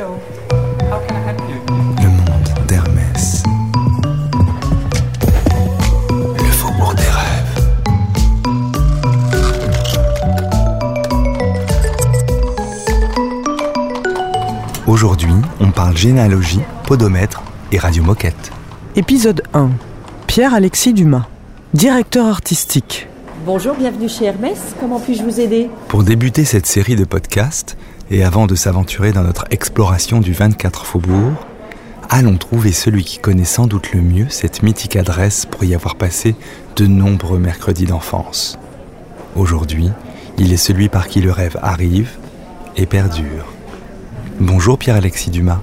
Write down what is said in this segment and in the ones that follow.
Le monde d'Hermès. Le faubourg des rêves. Aujourd'hui, on parle généalogie, podomètre et radiomoquette. Épisode 1. Pierre-Alexis Dumas, directeur artistique. Bonjour, bienvenue chez Hermès. Comment puis-je vous aider? Pour débuter cette série de podcasts, et avant de s'aventurer dans notre exploration du 24 Faubourg, allons trouver celui qui connaît sans doute le mieux cette mythique adresse pour y avoir passé de nombreux mercredis d'enfance. Aujourd'hui, il est celui par qui le rêve arrive et perdure. Bonjour Pierre-Alexis Dumas.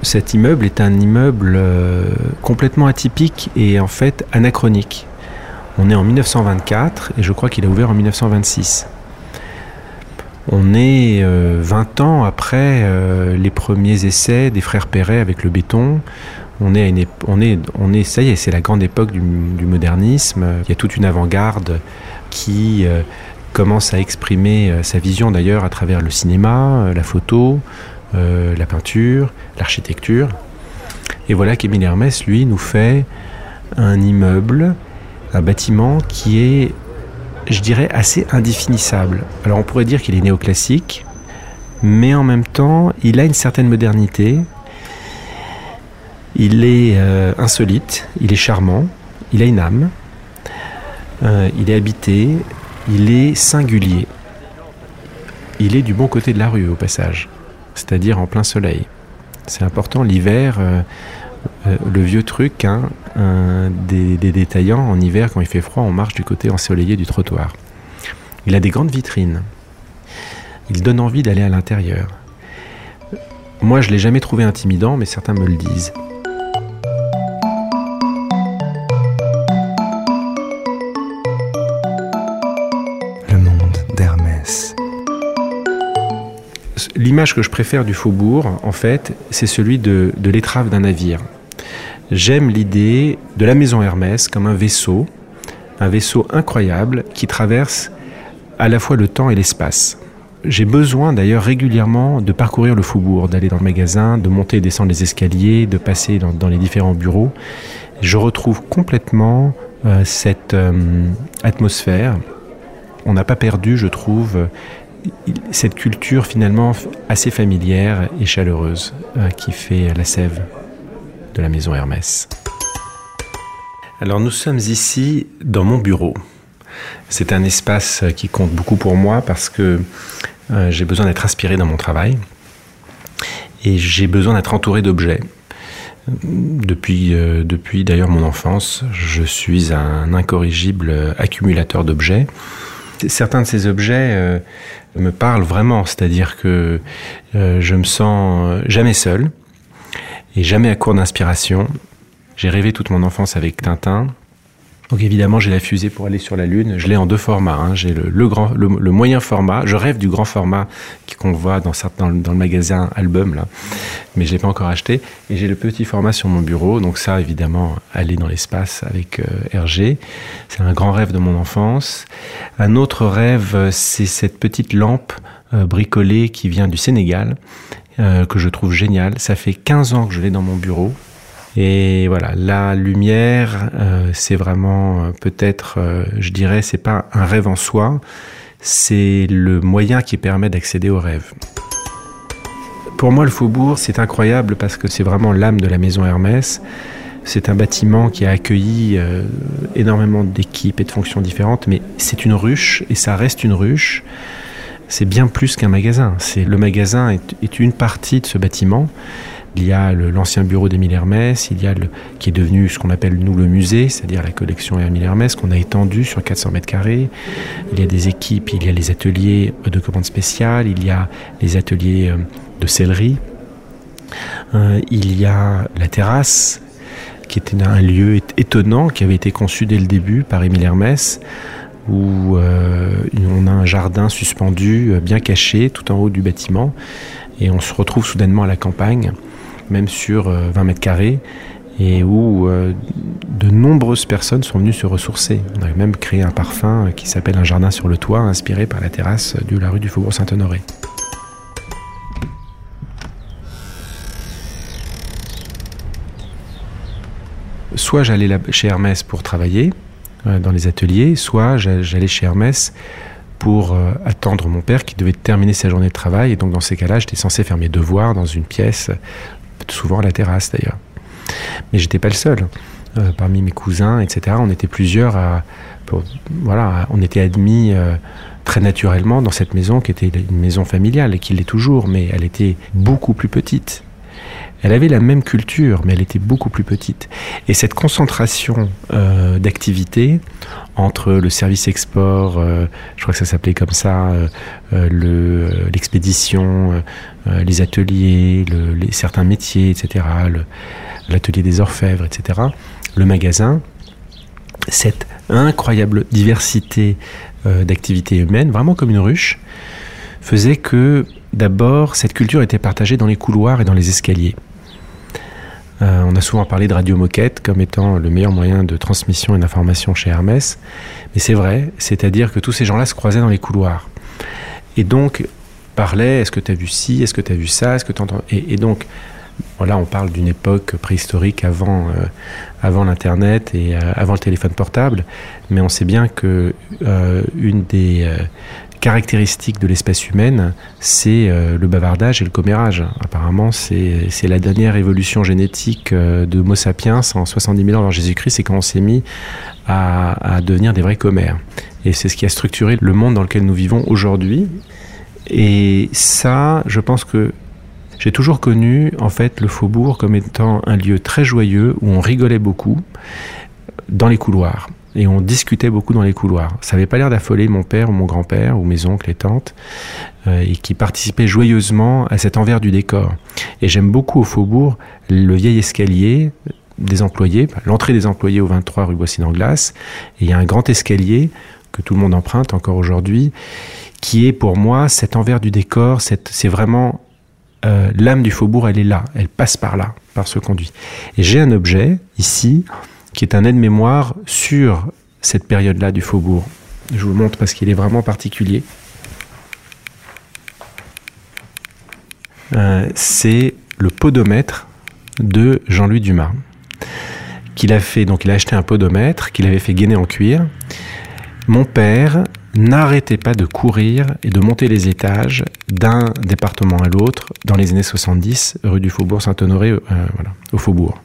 Cet immeuble est un immeuble euh, complètement atypique et en fait anachronique. On est en 1924 et je crois qu'il a ouvert en 1926. On est euh, 20 ans après euh, les premiers essais des frères Perret avec le béton. On est, ça y est, c'est la grande époque du, modernisme. Il y a toute une avant-garde qui euh, commence à exprimer euh, sa vision d'ailleurs à travers le cinéma, euh, la photo, euh, la peinture, l'architecture. Et voilà qu'Émile Hermès, lui, nous fait un immeuble, un bâtiment qui est, je dirais, assez indéfinissable. Alors on pourrait dire qu'il est néoclassique, mais en même temps, il a une certaine modernité. Il est euh, insolite, il est charmant, il a une âme, euh, il est habité, il est singulier. Il est du bon côté de la rue au passage, c'est-à-dire en plein soleil. C'est important l'hiver, euh, le vieux truc hein, euh, des, des détaillants en hiver quand il fait froid, on marche du côté ensoleillé du trottoir. Il a des grandes vitrines. Il donne envie d'aller à l'intérieur. Moi, je l'ai jamais trouvé intimidant, mais certains me le disent. Le monde d'Hermès. L'image que je préfère du faubourg, en fait, c'est celui de, de l'étrave d'un navire. J'aime l'idée de la maison Hermès comme un vaisseau, un vaisseau incroyable qui traverse à la fois le temps et l'espace. J'ai besoin d'ailleurs régulièrement de parcourir le faubourg, d'aller dans le magasin, de monter et descendre les escaliers, de passer dans, les différents bureaux. Je retrouve complètement euh, cette euh, atmosphère. On n'a pas perdu, je trouve, cette culture finalement assez familière et chaleureuse euh, qui fait la sève de la maison Hermès. Alors nous sommes ici dans mon bureau. C'est un espace qui compte beaucoup pour moi parce que euh, j'ai besoin d'être inspiré dans mon travail et j'ai besoin d'être entouré d'objets. Depuis, euh, depuis d'ailleurs mon enfance, je suis un incorrigible accumulateur d'objets. Certains de ces objets euh, me parlent vraiment, c'est-à-dire que je me sens jamais seul et jamais à court d'inspiration. J'ai rêvé toute mon enfance avec Tintin. Donc évidemment, j'ai la fusée pour aller sur la Lune. Je l'ai en deux formats. hein. J'ai le, le grand, le, moyen format. Je rêve du grand format qu'on voit dans, certains, dans, le- magasin album là, mais je l'ai pas encore acheté. Et j'ai le petit format sur mon bureau. Donc ça, évidemment, aller dans l'espace avec euh, Hergé, c'est un grand rêve de mon enfance. Un autre rêve, c'est cette petite lampe euh, bricolée qui vient du Sénégal, euh, que je trouve géniale. Ça fait 15 ans que je l'ai dans mon bureau. Et voilà, la lumière, euh, c'est vraiment euh, peut-être, je dirais, c'est pas un rêve en soi, c'est le moyen qui permet d'accéder au rêve. Pour moi, le Faubourg, c'est incroyable parce que c'est vraiment l'âme de la maison Hermès. C'est un bâtiment qui a accueilli énormément d'équipes et de fonctions différentes, mais c'est une ruche et ça reste une ruche. C'est bien plus qu'un magasin. C'est le magasin est, une partie de ce bâtiment. Il y a l'ancien bureau d'Émile Hermès, il y a qui est devenu ce qu'on appelle nous le musée, c'est-à-dire la collection Émile Hermès qu'on a étendue sur 400 mètres carrés. Il y a des équipes, il y a les ateliers de commandes spéciales, il y a les ateliers euh, de sellerie, Euh, il y a la terrasse qui était un lieu étonnant qui avait été conçu dès le début par Émile Hermès où euh, on a un jardin suspendu, euh, bien caché, tout en haut du bâtiment, et on se retrouve soudainement à la campagne, même sur euh, 20 mètres carrés, et où de nombreuses personnes sont venues se ressourcer. On a même créé un parfum qui s'appelle Un jardin sur le toit, inspiré par la terrasse de la rue du Faubourg Saint-Honoré. Soit j'allais chez Hermès pour travailler, dans les ateliers, soit j'allais chez Hermès pour attendre mon père qui devait terminer sa journée de travail. Et donc dans ces cas-là, j'étais censé faire mes devoirs dans une pièce, souvent à la terrasse d'ailleurs. Mais j'étais pas le seul. parmi mes cousins, etc., on était plusieurs à, voilà, on était admis très naturellement dans cette maison qui était une maison familiale et qui l'est toujours, mais elle était beaucoup plus petite. Elle avait la même culture, mais elle était beaucoup plus petite. Et cette concentration euh, d'activités entre le service export, euh, je crois que ça s'appelait comme ça, euh, l'expédition, les ateliers, les, certains métiers, etc., l'atelier des orfèvres, etc., le magasin, cette incroyable diversité euh, d'activités humaines, vraiment comme une ruche, faisait que d'abord cette culture était partagée dans les couloirs et dans les escaliers. Euh, on a souvent parlé de radio moquette comme étant le meilleur moyen de transmission et d'information chez Hermès, mais c'est vrai, c'est-à-dire que tous ces gens-là se croisaient dans les couloirs. Et donc, parlaient, est-ce que tu as vu ci, est-ce que tu as vu ça, est-ce que tu entends... Et, donc, voilà, on parle d'une époque préhistorique avant, euh, avant l'Internet et euh, avant le téléphone portable, mais on sait bien que une des caractéristiques de l'espèce humaine, c'est le bavardage et le commérage. Apparemment, c'est la dernière évolution génétique de Homo sapiens en 70 000 ans avant Jésus-Christ, c'est quand on s'est mis à, à devenir des vrais commères. Et c'est ce qui a structuré le monde dans lequel nous vivons aujourd'hui. Et ça, je pense que j'ai toujours connu en fait le faubourg comme étant un lieu très joyeux où on rigolait beaucoup dans les couloirs et on discutait beaucoup dans les couloirs. Ça n'avait pas l'air d'affoler mon père ou mon grand-père ou mes oncles et tantes euh, et qui participaient joyeusement à cet envers du décor. Et j'aime beaucoup au faubourg le vieil escalier des employés, l'entrée des employés au 23 rue Boissy d'Anglas. Et il y a un grand escalier que tout le monde emprunte encore aujourd'hui, qui est pour moi cet envers du décor, c'est vraiment euh, l'âme du faubourg, elle est là, elle passe par là, par ce conduit. Et j'ai un objet ici qui est un aide-mémoire sur cette période-là du faubourg. Je vous le montre parce qu'il est vraiment particulier. Euh, c'est le podomètre de Jean-Louis Dumas qu'il a fait donc il a acheté un podomètre qu'il avait fait gainer en cuir. Mon père n'arrêtez pas de courir et de monter les étages d'un département à l'autre dans les années 70, rue du Faubourg Saint-Honoré, euh, au Faubourg.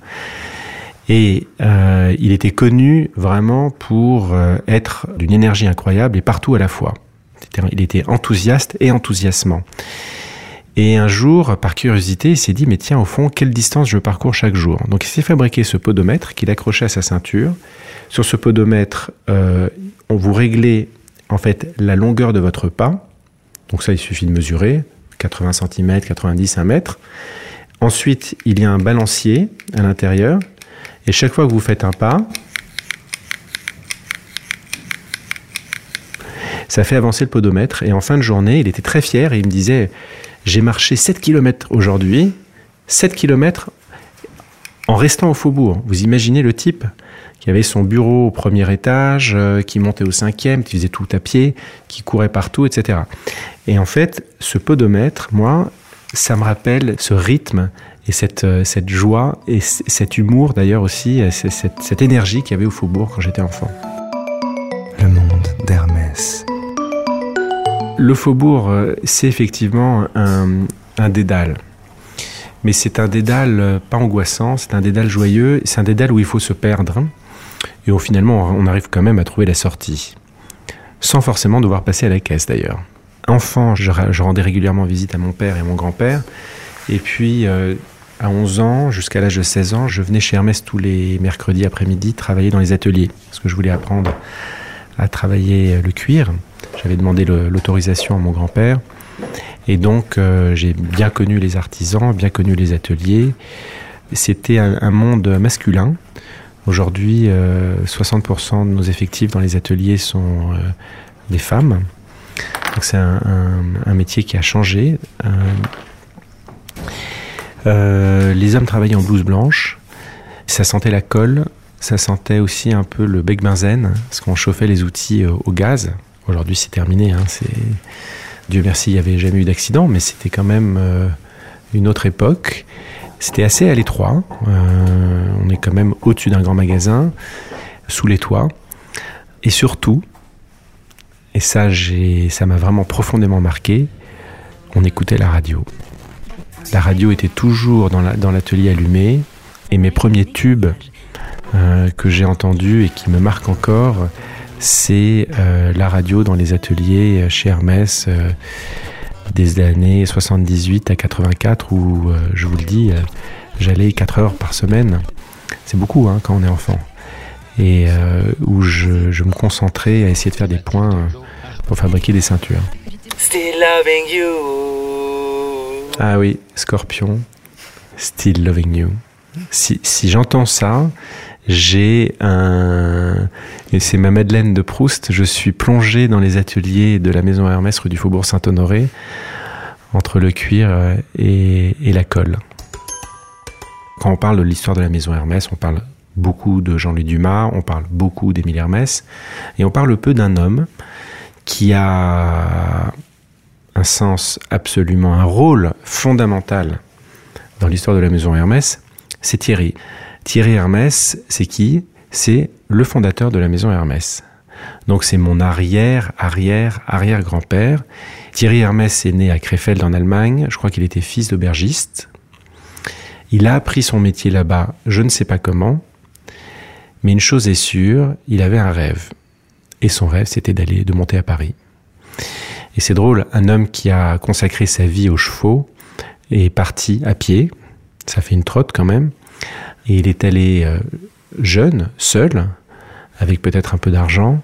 Et euh, il était connu vraiment pour euh, être d'une énergie incroyable et partout à la fois. Il était enthousiaste et enthousiasmant. Et un jour, par curiosité, il s'est dit, mais tiens, au fond, quelle distance je parcours chaque jour? Donc il s'est fabriqué ce podomètre qu'il accrochait à sa ceinture. Sur ce podomètre, on vous réglait en fait la longueur de votre pas. Donc ça, il suffit de mesurer 80 cm, 90, 1 mètre. Ensuite, il y a un balancier à l'intérieur. Et chaque fois que vous faites un pas, ça fait avancer le podomètre. Et en fin de journée, il était très fier et il me disait J'ai marché 7 km aujourd'hui, 7 km en restant au faubourg. Vous imaginez le type qui avait son bureau au premier étage, euh, qui montait au cinquième, qui faisait tout à pied, qui courait partout, etc. Et en fait, ce podomètre, moi, ça me rappelle ce rythme et cette, euh, cette joie et cet humour d'ailleurs aussi, cette, cette énergie qu'il y avait au faubourg quand j'étais enfant. Le monde d'Hermès. Le faubourg, euh, c'est effectivement un, un dédale mais c'est un dédale pas angoissant, c'est un dédale joyeux, c'est un dédale où il faut se perdre. Et au finalement, on arrive quand même à trouver la sortie. Sans forcément devoir passer à la caisse d'ailleurs. Enfant, je, rendais régulièrement visite à mon père et à mon grand-père. Et puis, euh, à 11 ans, jusqu'à l'âge de 16 ans, je venais chez Hermès tous les mercredis après-midi travailler dans les ateliers. Parce que je voulais apprendre à travailler le cuir. J'avais demandé l'autorisation à mon grand-père. Et donc, euh, j'ai bien connu les artisans, bien connu les ateliers. C'était un, monde masculin Aujourd'hui, 60% euh, de nos effectifs dans les ateliers sont euh, des femmes. Donc c'est un, métier qui a changé. Euh, les hommes travaillaient en blouse blanche. Ça sentait la colle. Ça sentait aussi un peu le bec benzène, parce qu'on chauffait les outils au gaz. Aujourd'hui, c'est terminé. Hein, Dieu merci, il n'y avait jamais eu d'accident, mais c'était quand même une autre époque. C'était assez à l'étroit. Euh, on est quand même au-dessus d'un grand magasin, sous les toits. Et surtout, et ça, ça m'a vraiment profondément marqué, on écoutait la radio. La radio était toujours dans l'atelier allumé. Et mes premiers tubes euh, que j'ai entendus et qui me marquent encore, c'est euh, la radio dans les ateliers chez Hermès euh, des années 78 à 84 où, je vous le dis, j'allais 4 heures par semaine. C'est beaucoup hein, quand on est enfant. Et où je, je, me concentrais à essayer de faire des points pour fabriquer des ceintures. Still loving you. Ah oui, Scorpion. Still loving you. Si, si j'entends ça, j'ai un. Et c'est ma Madeleine de Proust. Je suis plongé dans les ateliers de la maison Hermès rue du Faubourg Saint-Honoré, entre le cuir et, et la colle. Quand on parle de l'histoire de la maison Hermès, on parle beaucoup de Jean-Louis Dumas, on parle beaucoup d'Émile Hermès, et on parle peu d'un homme qui a un sens absolument, un rôle fondamental dans l'histoire de la maison Hermès, c'est Thierry. Thierry Hermès, c'est qui? C'est le fondateur de la maison Hermès. Donc c'est mon arrière, arrière, arrière-grand-père. Thierry Hermès est né à Krefeld en Allemagne. Je crois qu'il était fils d'aubergiste. Il a appris son métier là-bas, je ne sais pas comment. Mais une chose est sûre, il avait un rêve. Et son rêve, c'était d'aller, de monter à Paris. Et c'est drôle, un homme qui a consacré sa vie aux chevaux est parti à pied. Ça fait une trotte quand même. Et il est allé euh, jeune, seul, avec peut-être un peu d'argent,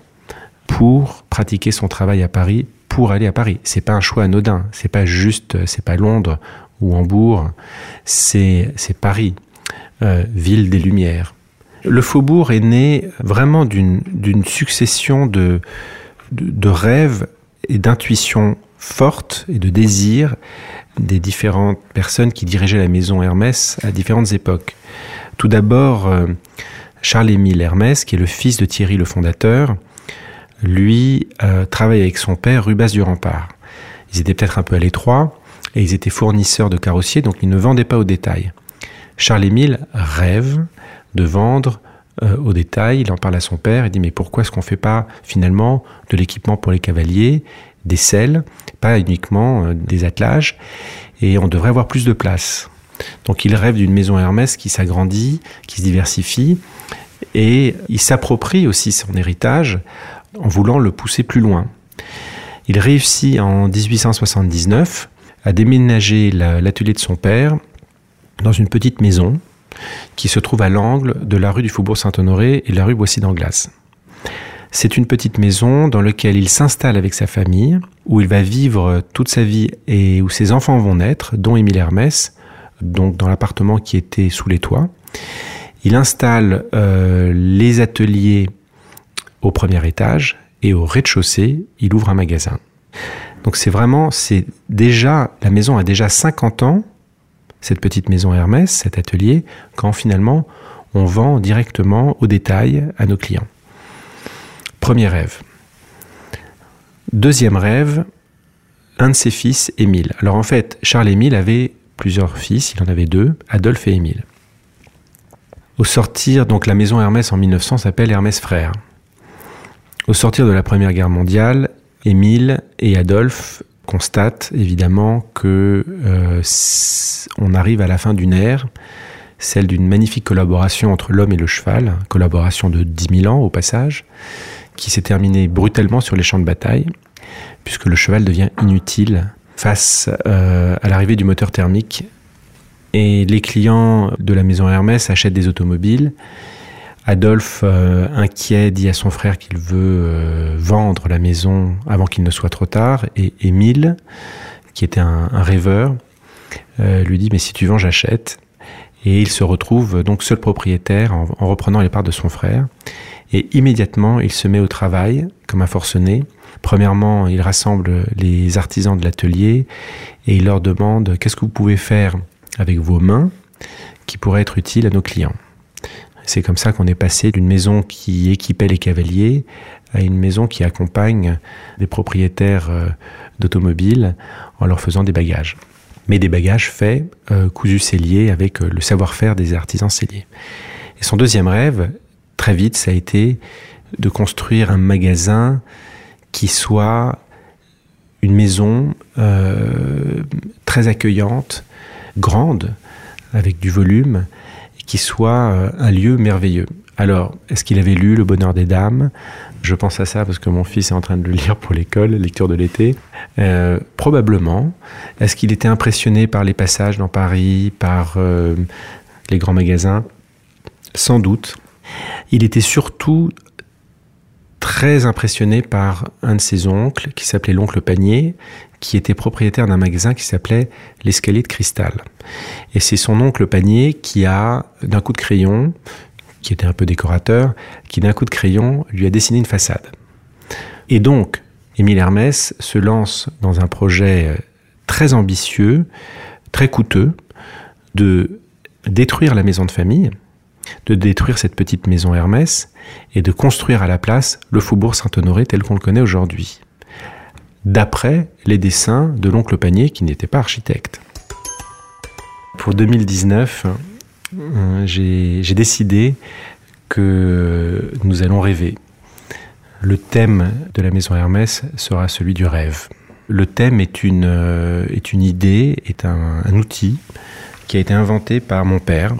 pour pratiquer son travail à Paris, pour aller à Paris. C'est pas un choix anodin. C'est pas juste, c'est pas Londres ou Hambourg. C'est, c'est Paris, euh, ville des Lumières. Le faubourg est né vraiment d'une succession de, de, rêves et d'intuitions fortes et de désirs des différentes personnes qui dirigeaient la maison Hermès à différentes époques. Tout d'abord, euh, Charles-Émile Hermès, qui est le fils de Thierry le fondateur, lui euh, travaille avec son père Rubas du Rempart. Ils étaient peut-être un peu à l'étroit et ils étaient fournisseurs de carrossiers, donc ils ne vendaient pas au détail. Charles-Émile rêve de vendre euh, au détail, il en parle à son père, il dit mais pourquoi est-ce qu'on ne fait pas finalement de l'équipement pour les cavaliers, des selles, pas uniquement euh, des attelages, et on devrait avoir plus de place. Donc il rêve d'une maison Hermès qui s'agrandit, qui se diversifie, et il s'approprie aussi son héritage en voulant le pousser plus loin. Il réussit en 1879 à déménager l'atelier de son père dans une petite maison qui se trouve à l'angle de la rue du Faubourg Saint-Honoré et de la rue Boissy d'Anglas. C'est une petite maison dans laquelle il s'installe avec sa famille, où il va vivre toute sa vie et où ses enfants vont naître, dont Émile Hermès, donc dans l'appartement qui était sous les toits. Il installe euh, les ateliers au premier étage et au rez-de-chaussée, il ouvre un magasin. Donc c'est vraiment, c'est déjà, la maison a déjà 50 ans cette petite maison Hermès, cet atelier, quand finalement on vend directement au détail à nos clients. Premier rêve. Deuxième rêve, un de ses fils, Émile. Alors en fait, Charles-Émile avait plusieurs fils, il en avait deux, Adolphe et Émile. Au sortir, donc la maison Hermès en 1900 s'appelle Hermès Frères. Au sortir de la Première Guerre mondiale, Émile et Adolphe constate évidemment que euh, on arrive à la fin d'une ère, celle d'une magnifique collaboration entre l'homme et le cheval, collaboration de 10 000 ans au passage, qui s'est terminée brutalement sur les champs de bataille, puisque le cheval devient inutile face euh, à l'arrivée du moteur thermique. Et les clients de la maison Hermès achètent des automobiles Adolphe, euh, inquiet, dit à son frère qu'il veut euh, vendre la maison avant qu'il ne soit trop tard. Et Émile, qui était un, rêveur, euh, lui dit Mais si tu vends, j'achète. Et il se retrouve donc seul propriétaire en, reprenant les parts de son frère. Et immédiatement, il se met au travail comme un forcené. Premièrement, il rassemble les artisans de l'atelier et il leur demande Qu'est-ce que vous pouvez faire avec vos mains qui pourrait être utile à nos clients? C'est comme ça qu'on est passé d'une maison qui équipait les cavaliers à une maison qui accompagne des propriétaires euh, d'automobiles en leur faisant des bagages. mais des bagages faits, euh, cousus celliers, avec euh, le savoir-faire des artisans celliers. Et son deuxième rêve, très vite, ça a été de construire un magasin qui soit une maison très accueillante, grande, avec du volume, qui soit euh, un lieu merveilleux. Alors, est-ce qu'il avait lu Le Bonheur des Dames? Je pense à ça parce que mon fils est en train de le lire pour l'école, lecture de l'été. Euh, probablement. Est-ce qu'il était impressionné par les passages dans Paris, par euh, les grands magasins? Sans doute. Il était surtout très impressionné par un de ses oncles qui s'appelait l'oncle Panier, qui était propriétaire d'un magasin qui s'appelait l'escalier de cristal. Et c'est son oncle Panier qui a, d'un coup de crayon, qui était un peu décorateur, qui d'un coup de crayon lui a dessiné une façade. Et donc, Émile Hermès se lance dans un projet euh, très ambitieux, très coûteux, de détruire la maison de famille, de détruire cette petite maison Hermès et de construire à la place le faubourg Saint-Honoré tel qu'on le connaît aujourd'hui, d'après les dessins de l'oncle Panier qui n'était pas architecte. Pour 2019, euh, j'ai décidé que nous allons rêver. Le thème de la maison Hermès sera celui du rêve. Le thème est une, euh, est une idée, est un, un outil qui a été inventé par mon père,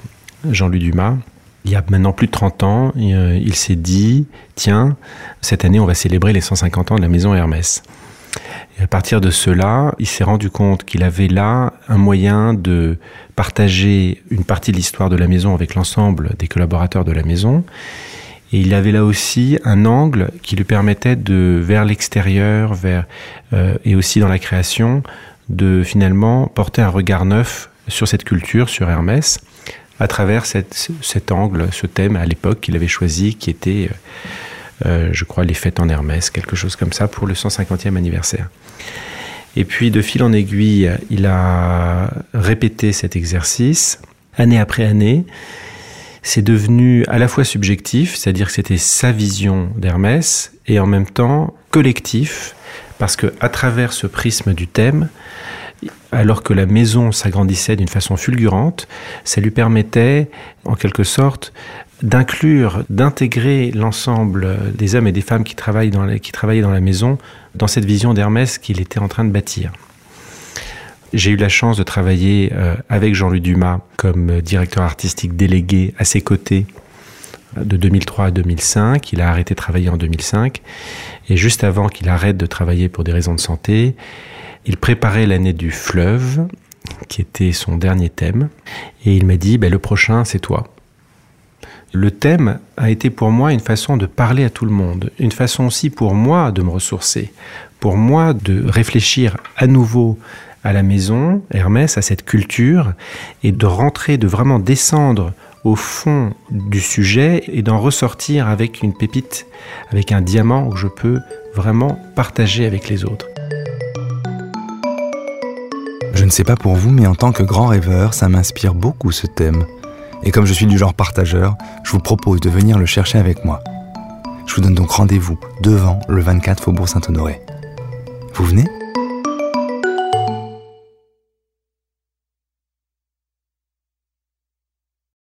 Jean-Louis Dumas, il y a maintenant plus de 30 ans, euh, il s'est dit, tiens, cette année, on va célébrer les 150 ans de la maison Hermès. Et à partir de cela, il s'est rendu compte qu'il avait là un moyen de partager une partie de l'histoire de la maison avec l'ensemble des collaborateurs de la maison. Et il avait là aussi un angle qui lui permettait de, vers l'extérieur, vers euh, et aussi dans la création, de finalement porter un regard neuf sur cette culture, sur Hermès, à travers cet angle, ce thème à l'époque qu'il avait choisi, qui était, euh, euh, je crois, les fêtes en Hermès, quelque chose comme ça, pour le 150e anniversaire. Et puis, de fil en aiguille, il a répété cet exercice, année après année. C'est devenu à la fois subjectif, c'est-à-dire que c'était sa vision d'Hermès, et en même temps collectif, parce que à travers ce prisme du thème, alors que la maison s'agrandissait d'une façon fulgurante, ça lui permettait, en quelque sorte, d'inclure, d'intégrer l'ensemble des hommes et des femmes qui, travaillaient dans la maison dans cette vision d'Hermès qu'il était en train de bâtir. J'ai eu la chance de travailler euh, avec Jean-Louis Dumas comme directeur artistique délégué à ses côtés de 2003 à 2005. Il a arrêté de travailler en 2005. Et juste avant qu'il arrête de travailler pour des raisons de santé, il préparait l'année du fleuve, qui était son dernier thème, et il m'a dit, ben, le prochain, c'est toi. Le thème a été pour moi une façon de parler à tout le monde, une façon aussi pour moi de me ressourcer, pour moi de réfléchir à nouveau à la maison, Hermès, à cette culture, et de rentrer, de vraiment descendre au fond du sujet et d'en ressortir avec une pépite, avec un diamant que je peux vraiment partager avec les autres. Je ne sais pas pour vous, mais en tant que grand rêveur, ça m'inspire beaucoup ce thème. Et comme je suis du genre partageur, je vous propose de venir le chercher avec moi. Je vous donne donc rendez-vous devant le 24 Faubourg Saint-Honoré. Vous venez?